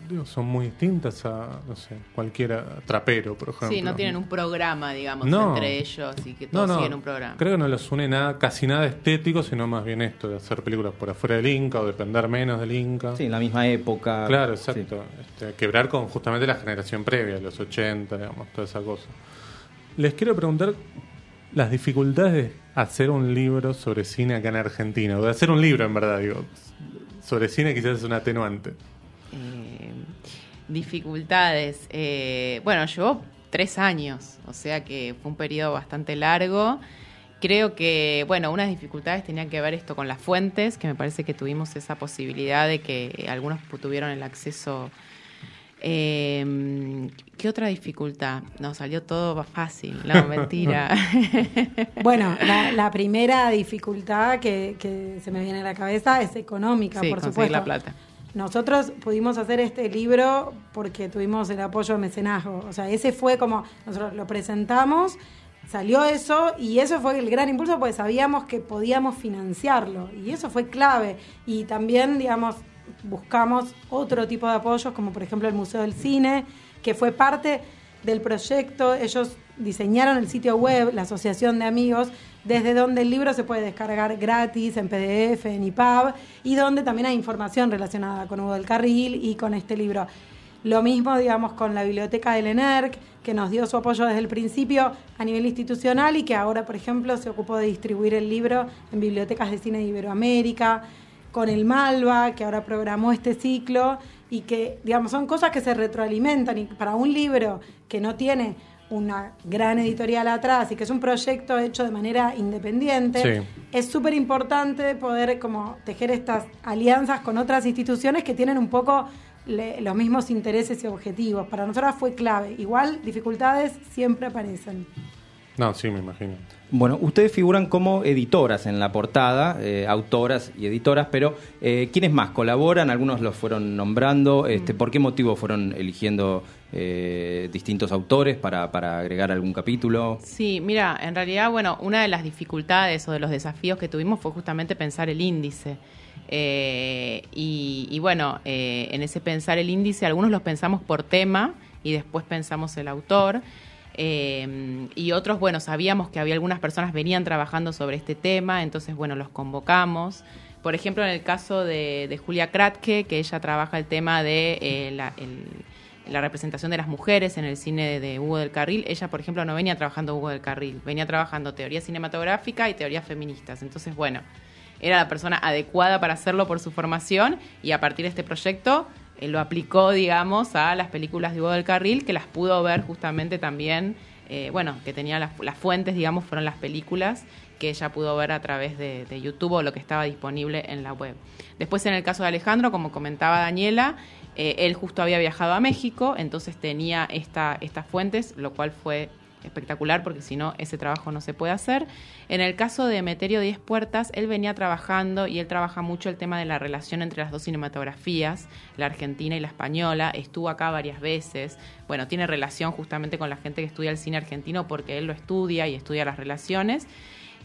digo, son muy distintas a, no sé, cualquiera trapero, por ejemplo. Sí, no tienen un programa, digamos, No. entre ellos y que No, todos no, siguen un programa. Creo que no los une nada, casi nada estético, sino más bien esto de hacer películas por afuera del Inca o depender menos del Inca. Sí, en la misma época. Claro, Sí. exacto. Este, quebrar con justamente la generación previa, los 80, digamos, toda esa cosa. Les quiero preguntar las dificultades de hacer un libro sobre cine acá en Argentina, o de hacer un libro en verdad, digo. Sobre cine quizás es un atenuante. Dificultades. Eh, bueno, llevó tres años, o sea que fue un periodo bastante largo. Creo que, bueno, unas dificultades tenían que ver esto con las fuentes, que me parece que tuvimos esa posibilidad de que algunos tuvieron el acceso. Eh, ¿Qué otra dificultad? No, salió todo fácil, no, mentira. Bueno, la, la primera dificultad que, que se me viene a la cabeza es económica, sí, por conseguir supuesto. la plata. Nosotros pudimos hacer este libro porque tuvimos el apoyo de mecenazgo. O sea, ese fue como, nosotros lo presentamos, salió eso y eso fue el gran impulso porque sabíamos que podíamos financiarlo y eso fue clave. Y también, digamos, buscamos otro tipo de apoyos, como por ejemplo el Museo del Cine, que fue parte del proyecto. Ellos diseñaron el sitio web, la Asociación de Amigos, desde donde el libro se puede descargar gratis en PDF, en IPAB, y donde también hay información relacionada con Hugo del Carril y con este libro. Lo mismo, digamos, con la biblioteca del ENERC, que nos dio su apoyo desde el principio a nivel institucional y que ahora, por ejemplo, se ocupó de distribuir el libro en bibliotecas de cine de Iberoamérica, con el Malva, que ahora programó este ciclo, y que, digamos, son cosas que se retroalimentan. Y para un libro que no tiene una gran editorial atrás y que es un proyecto hecho de manera independiente, Sí. es súper importante poder como tejer estas alianzas con otras instituciones que tienen un poco le- los mismos intereses y objetivos. Para nosotras fue clave. Igual dificultades siempre aparecen. No, sí, me imagino. Bueno, ustedes figuran como editoras en la portada, eh, autoras y editoras, pero eh, ¿quiénes más colaboran? Algunos los fueron nombrando. Este, ¿Por qué motivo fueron eligiendo eh, distintos autores para, agregar algún capítulo? Sí, mira, en realidad, bueno, una de las dificultades o de los desafíos que tuvimos fue justamente pensar el índice. Eh, y, bueno, eh, en ese pensar el índice, algunos los pensamos por tema y después pensamos el autor. Eh, y otros, bueno, sabíamos que había algunas personas venían trabajando sobre este tema, entonces, bueno, los convocamos. Por ejemplo, en el caso de, Julia Kratke, que ella trabaja el tema de la, la representación de las mujeres en el cine de, Hugo del Carril, ella, por ejemplo, no venía trabajando Hugo del Carril, venía trabajando teoría cinematográfica y teorías feministas. Entonces, bueno, era la persona adecuada para hacerlo por su formación y a partir de este proyecto eh, lo aplicó, digamos, a las películas de Hugo del Carril, que las pudo ver justamente también, eh, bueno, que tenía las, las fuentes, digamos, fueron las películas que ella pudo ver a través de, de YouTube o lo que estaba disponible en la web. Después, en el caso de Alejandro, como comentaba Daniela, eh, él justo había viajado a México, entonces tenía esta, estas fuentes, lo cual fue espectacular porque si no ese trabajo no se puede hacer. En el caso de Meterio Diez Puertas, él venía trabajando y él trabaja mucho el tema de la relación entre las dos cinematografías, la argentina y la española. Estuvo acá varias veces. Bueno, tiene relación justamente con la gente que estudia el cine argentino porque él lo estudia y estudia las relaciones.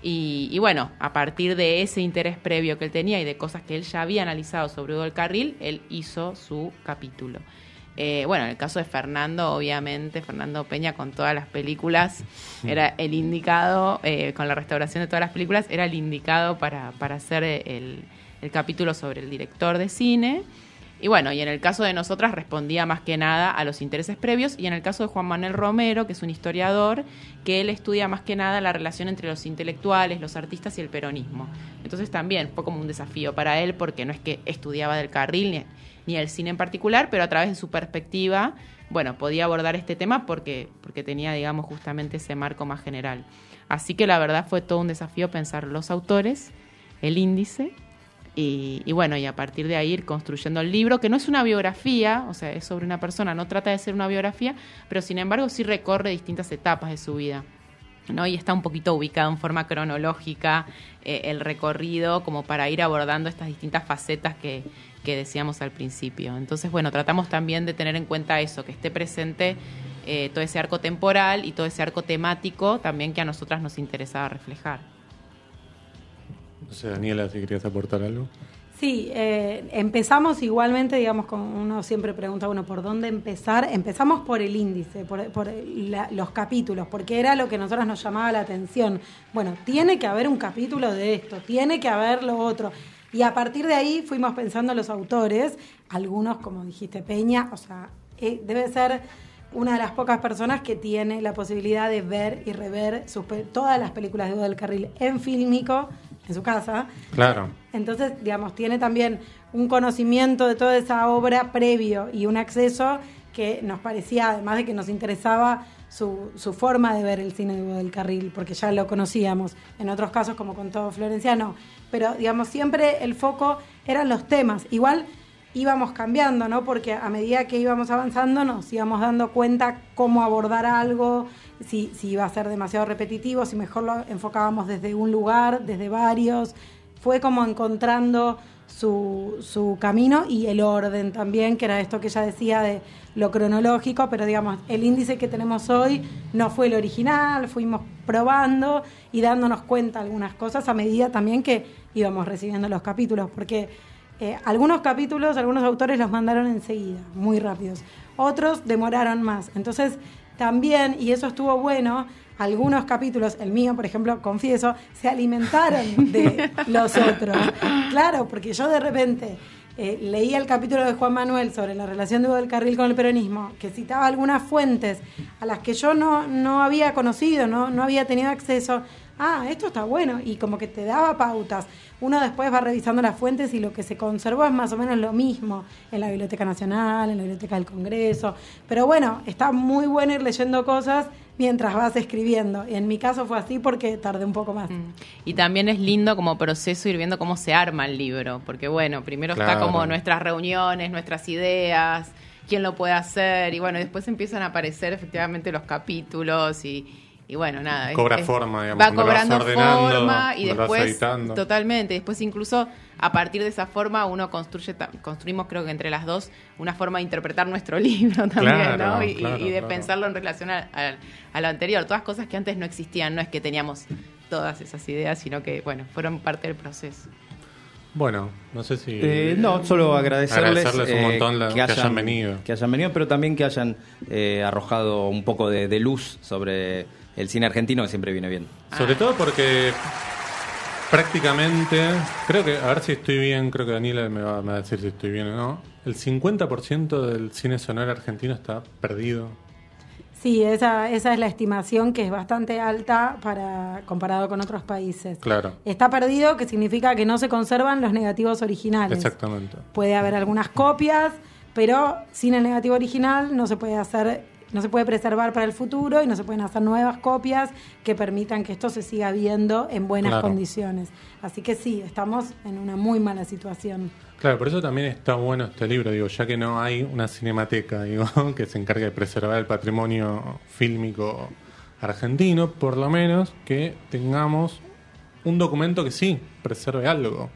Y, y bueno, a partir de ese interés previo que él tenía y de cosas que él ya había analizado sobre Hugo del Carril, él hizo su capítulo. Eh, bueno, en el caso de Fernando, obviamente, Fernando Peña con todas las películas, era el indicado, eh, con la restauración de todas las películas, era el indicado para, para hacer el, el capítulo sobre el director de cine. Y bueno, y en el caso de nosotras respondía más que nada a los intereses previos, y en el caso de Juan Manuel Romero, que es un historiador, que él estudia más que nada la relación entre los intelectuales, los artistas y el peronismo. Entonces también fue como un desafío para él, porque no es que estudiaba del carril ni, ni el cine en particular, pero a través de su perspectiva, bueno, podía abordar este tema porque, porque tenía, digamos, justamente ese marco más general. Así que la verdad fue todo un desafío pensar los autores, el índice y, bueno, y a partir de ahí ir construyendo el libro, que no es una biografía, o sea, es sobre una persona, no trata de ser una biografía, pero sin embargo sí recorre distintas etapas de su vida. ¿no? Y está un poquito ubicado en forma cronológica eh, el recorrido, como para ir abordando estas distintas facetas que, que decíamos al principio. Entonces, bueno, tratamos también de tener en cuenta eso, que esté presente eh, todo ese arco temporal y todo ese arco temático también que a nosotras nos interesaba reflejar. No sé, Daniela, si querías aportar algo. Sí, eh, empezamos igualmente, digamos, como uno siempre pregunta, bueno, ¿por dónde empezar? Empezamos por el índice, por, los capítulos, porque era lo que a nosotros nos llamaba la atención. Bueno, tiene que haber un capítulo de esto, tiene que haber lo otro. Y a partir de ahí fuimos pensando los autores, algunos, como dijiste, Peña, o sea, eh, debe ser una de las pocas personas que tiene la posibilidad de ver y rever todas las películas de Hugo del Carril en fílmico, en su casa. Claro. Entonces, digamos, tiene también un conocimiento de toda esa obra previo y un acceso que nos parecía, además de que nos interesaba su, su forma de ver el cine de Hugo del Carril, porque ya lo conocíamos. En otros casos, como contó Florencia, no. Pero, digamos, siempre el foco eran los temas. Igual íbamos cambiando, ¿no? Porque a medida que íbamos avanzando nos íbamos dando cuenta cómo abordar algo, si, si iba a ser demasiado repetitivo, si mejor lo enfocábamos desde un lugar, desde varios. Fue como encontrando su, su camino y el orden también, que era esto que ella decía de lo cronológico, pero digamos, el índice que tenemos hoy no fue el original, fuimos probando y dándonos cuenta algunas cosas a medida también que íbamos recibiendo los capítulos, porque eh, algunos capítulos, algunos autores los mandaron enseguida, muy rápidos. Otros demoraron más. Entonces, también, y eso estuvo bueno, algunos capítulos, el mío, por ejemplo, confieso, se alimentaron de los otros. Claro, porque yo de repente eh, leía el capítulo de Juan Manuel sobre la relación de Hugo del Carril con el peronismo, que citaba algunas fuentes a las que yo no, no había conocido, no, no había tenido acceso. Ah, esto está bueno, y como que te daba pautas. Uno después va revisando las fuentes y lo que se conservó es más o menos lo mismo en la Biblioteca Nacional, en la Biblioteca del Congreso. Pero bueno, está muy bueno ir leyendo cosas mientras vas escribiendo. Y en mi caso fue así porque tardé un poco más. Mm. Y también es lindo como proceso ir viendo cómo se arma el libro, porque bueno, primero está Claro. como nuestras reuniones, nuestras ideas, quién lo puede hacer, y bueno, después empiezan a aparecer efectivamente los capítulos y, y bueno, nada. Cobra es- forma, digamos, Va cobrando ordenando, forma y después, totalmente, después incluso a partir de esa forma uno construye, construimos creo que entre las dos una forma de interpretar nuestro libro también, Claro, ¿no? Y, y- claro, y de claro. pensarlo en relación a, a- a lo anterior, todas cosas que antes no existían, no es que teníamos todas esas ideas, sino que, bueno, fueron parte del proceso. Bueno, no sé si. Eh, no, solo agradecerles, Agradecerles un eh, montón la- que hayan venido. Que hayan venido, pero también que hayan eh, arrojado un poco de, de luz sobre el cine argentino, que siempre viene bien. Sobre todo porque prácticamente, creo que, a ver si estoy bien, creo que Daniela me va, me va a decir si estoy bien o no. El 50% del cine sonoro argentino está perdido. Sí, esa, esa es la estimación que es bastante alta para comparado con otros países. Claro, Está perdido, que significa que no se conservan los negativos originales. exactamente. Puede haber algunas copias, pero sin el negativo original no se puede hacer, no se puede preservar para el futuro y no se pueden hacer nuevas copias que permitan que esto se siga viendo en buenas Claro. condiciones. Así que sí, estamos en una muy mala situación. Claro, por eso también está bueno este libro, digo, ya que no hay una cinemateca, digo, que se encargue de preservar el patrimonio fílmico argentino, por lo menos que tengamos un documento que sí preserve algo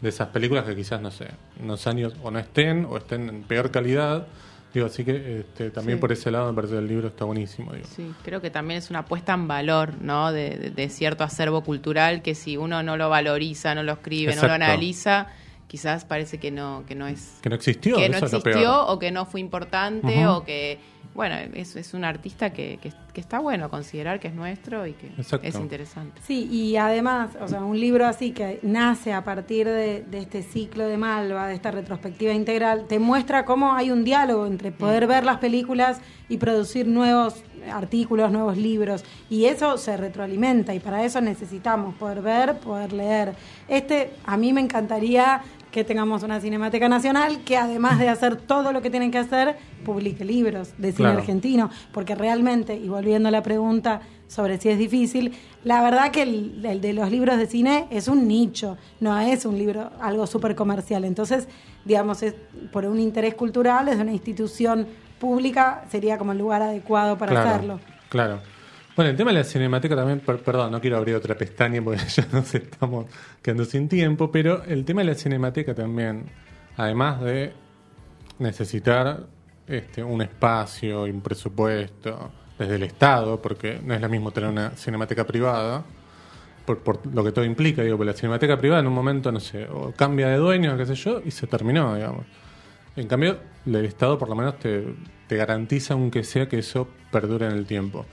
de esas películas que quizás, no sé, unos años o no estén o estén en peor calidad. Digo, así que este, también Sí. por ese lado me parece que el libro está buenísimo, digo. Sí, creo que también es una puesta en valor, ¿no? De, de- de cierto acervo cultural que si uno no lo valoriza, no lo escribe, no lo Exacto. analiza, quizás parece que no, que no es Que no existió, que no existió o que no fue importante Ujú. o que bueno es, es un artista que, que, que está bueno considerar que es nuestro y que Exacto. es interesante Sí, y además, o sea, un libro así que nace a partir de, de este ciclo de Malva, de esta retrospectiva integral, te muestra cómo hay un diálogo entre poder ver las películas y producir nuevos artículos, nuevos libros, y eso se retroalimenta, y para eso necesitamos poder ver, poder leer. Este, a mí me encantaría que tengamos una Cinemateca Nacional que además de hacer todo lo que tienen que hacer, publique libros de cine Claro. argentino, porque realmente, y volviendo a la pregunta sobre si es difícil, la verdad que el, el de los libros de cine es un nicho, no es un libro algo súper comercial. Entonces, digamos, es por un interés cultural, desde una institución pública, sería como el lugar adecuado para claro, hacerlo. Claro. Bueno, el tema de la cinemateca también, per- perdón, no quiero abrir otra pestaña porque ya nos estamos quedando sin tiempo, pero el tema de la cinemateca también, además de necesitar este, un espacio y un presupuesto desde el Estado, porque no es lo mismo tener una cinemateca privada, por, por lo que todo implica, digo, porque la cinemateca privada en un momento, no sé, o cambia de dueño, qué sé yo, y se terminó, digamos. En cambio, el Estado por lo menos te garantiza, aunque sea, que eso perdure en el tiempo.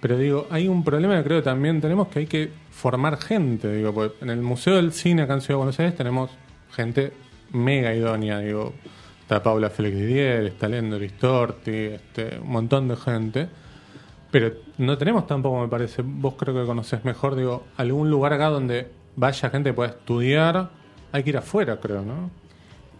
Pero digo, hay un problema que creo que también tenemos que hay que formar gente, digo, porque en el Museo del Cine acá en Ciudad de Buenos Aires tenemos gente mega idónea, digo, está Paula Félix Didier, está Lendo Ristorti, este, un montón de gente. Pero no tenemos tampoco, me parece, vos creo que conoces mejor, digo, algún lugar acá donde vaya gente que pueda estudiar, hay que ir afuera, creo, ¿no?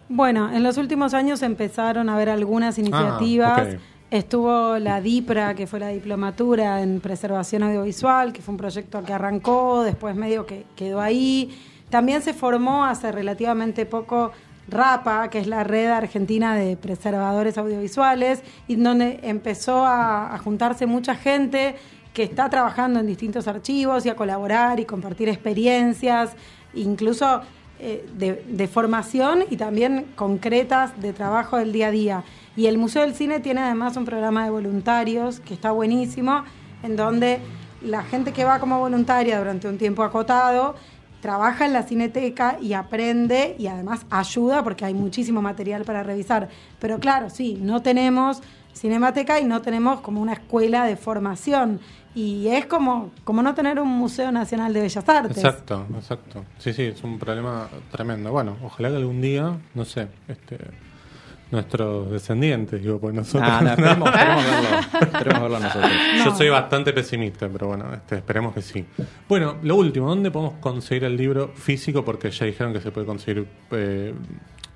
Bueno, en los últimos años empezaron a haber algunas iniciativas. Ah, ok. Estuvo la DIPRA, que fue la diplomatura en preservación audiovisual, que fue un proyecto que arrancó, después medio que quedó ahí. También se formó hace relativamente poco RAPA, que es la red argentina de preservadores audiovisuales, y donde empezó a, a juntarse mucha gente que está trabajando en distintos archivos y a colaborar y compartir experiencias, incluso eh, de, de formación y también concretas de trabajo del día a día. Y el Museo del Cine tiene además un programa de voluntarios que está buenísimo, en donde la gente que va como voluntaria durante un tiempo acotado trabaja en la cineteca y aprende y además ayuda porque hay muchísimo material para revisar. Pero claro, sí, no tenemos cinemateca y no tenemos como una escuela de formación. Y es como, como no tener un Museo Nacional de Bellas Artes. Exacto, exacto. Sí, sí, es un problema tremendo. Bueno, ojalá que algún día, no sé, este nuestros descendientes, digo, pues nosotros. Ah, no, esperemos, esperemos verlo, esperemos verlo nosotros. Yo soy bastante pesimista, pero bueno, este, esperemos que sí. Bueno, lo último, ¿dónde podemos conseguir el libro físico? Porque ya dijeron que se puede conseguir eh,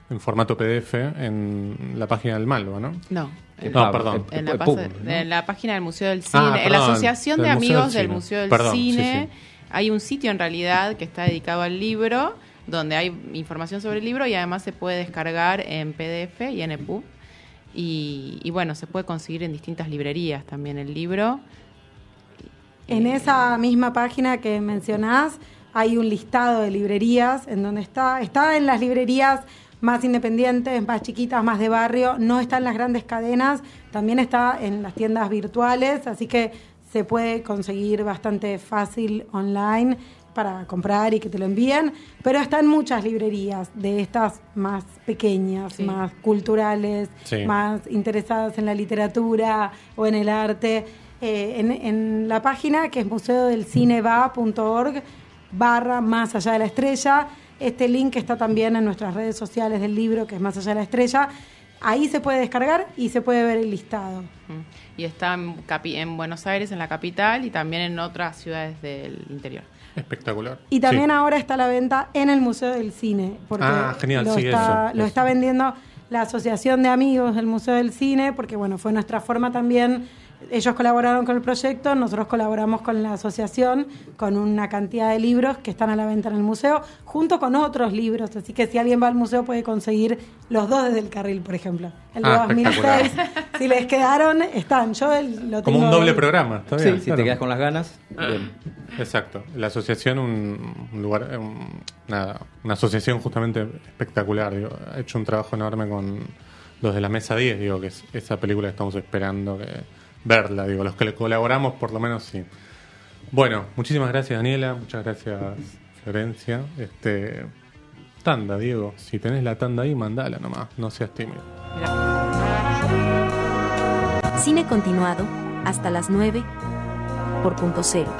en formato PDF en la página del Malva, ¿no? No. No, perdón. En la, en la página del Museo del Cine, Ah, en la Asociación de Amigos del del Cine. Museo del Perdón, Cine, sí. hay un sitio en realidad que está dedicado al libro, donde hay información sobre el libro y además se puede descargar en PDF y en EPUB. Y, y bueno, se puede conseguir en distintas librerías también el libro. En esa misma página que mencionás hay un listado de librerías en donde está, está en las librerías más independientes, más chiquitas, más de barrio, no está en las grandes cadenas, también está en las tiendas virtuales, así que se puede conseguir bastante fácil online para comprar y que te lo envíen, pero está en muchas librerías de estas más pequeñas, Sí. más culturales, Sí. más interesadas en la literatura o en el arte. Eh, en, en la página que es museodelcineva.org barra más allá de la estrella. Este link está también en nuestras redes sociales del libro que es más allá de la estrella. Ahí se puede descargar y se puede ver el listado. Y está en, capi- en Buenos Aires, en la capital, y también en otras ciudades del interior. Espectacular. Y también Sí. ahora está a la venta en el Museo del Cine, porque Ah, genial, lo, sí, está, eso, lo eso. está vendiendo la Asociación de Amigos del Museo del Cine, porque bueno, fue nuestra forma también, ellos colaboraron con el proyecto, nosotros colaboramos con la asociación, con una cantidad de libros que están a la venta en el museo, junto con otros libros, así que si alguien va al museo puede conseguir los dos desde el carril, por ejemplo. El de Ah, 2006, si les quedaron, están. Yo el- lo Como tengo un doble programa, ¿está bien? Sí, si Claro. te quedas con las ganas. bien. Exacto. La asociación, un, un lugar, un- nada, una asociación justamente espectacular. digo. Ha hecho un trabajo enorme con los de la Mesa 10, digo, que es esa película que estamos esperando que verla, digo, los que le colaboramos por lo menos sí. Bueno, muchísimas gracias Daniela, muchas gracias Florencia. Este tanda, Diego, si tenés la tanda ahí, mandala nomás, no seas tímido. Cine continuado hasta las 9 por punto cero.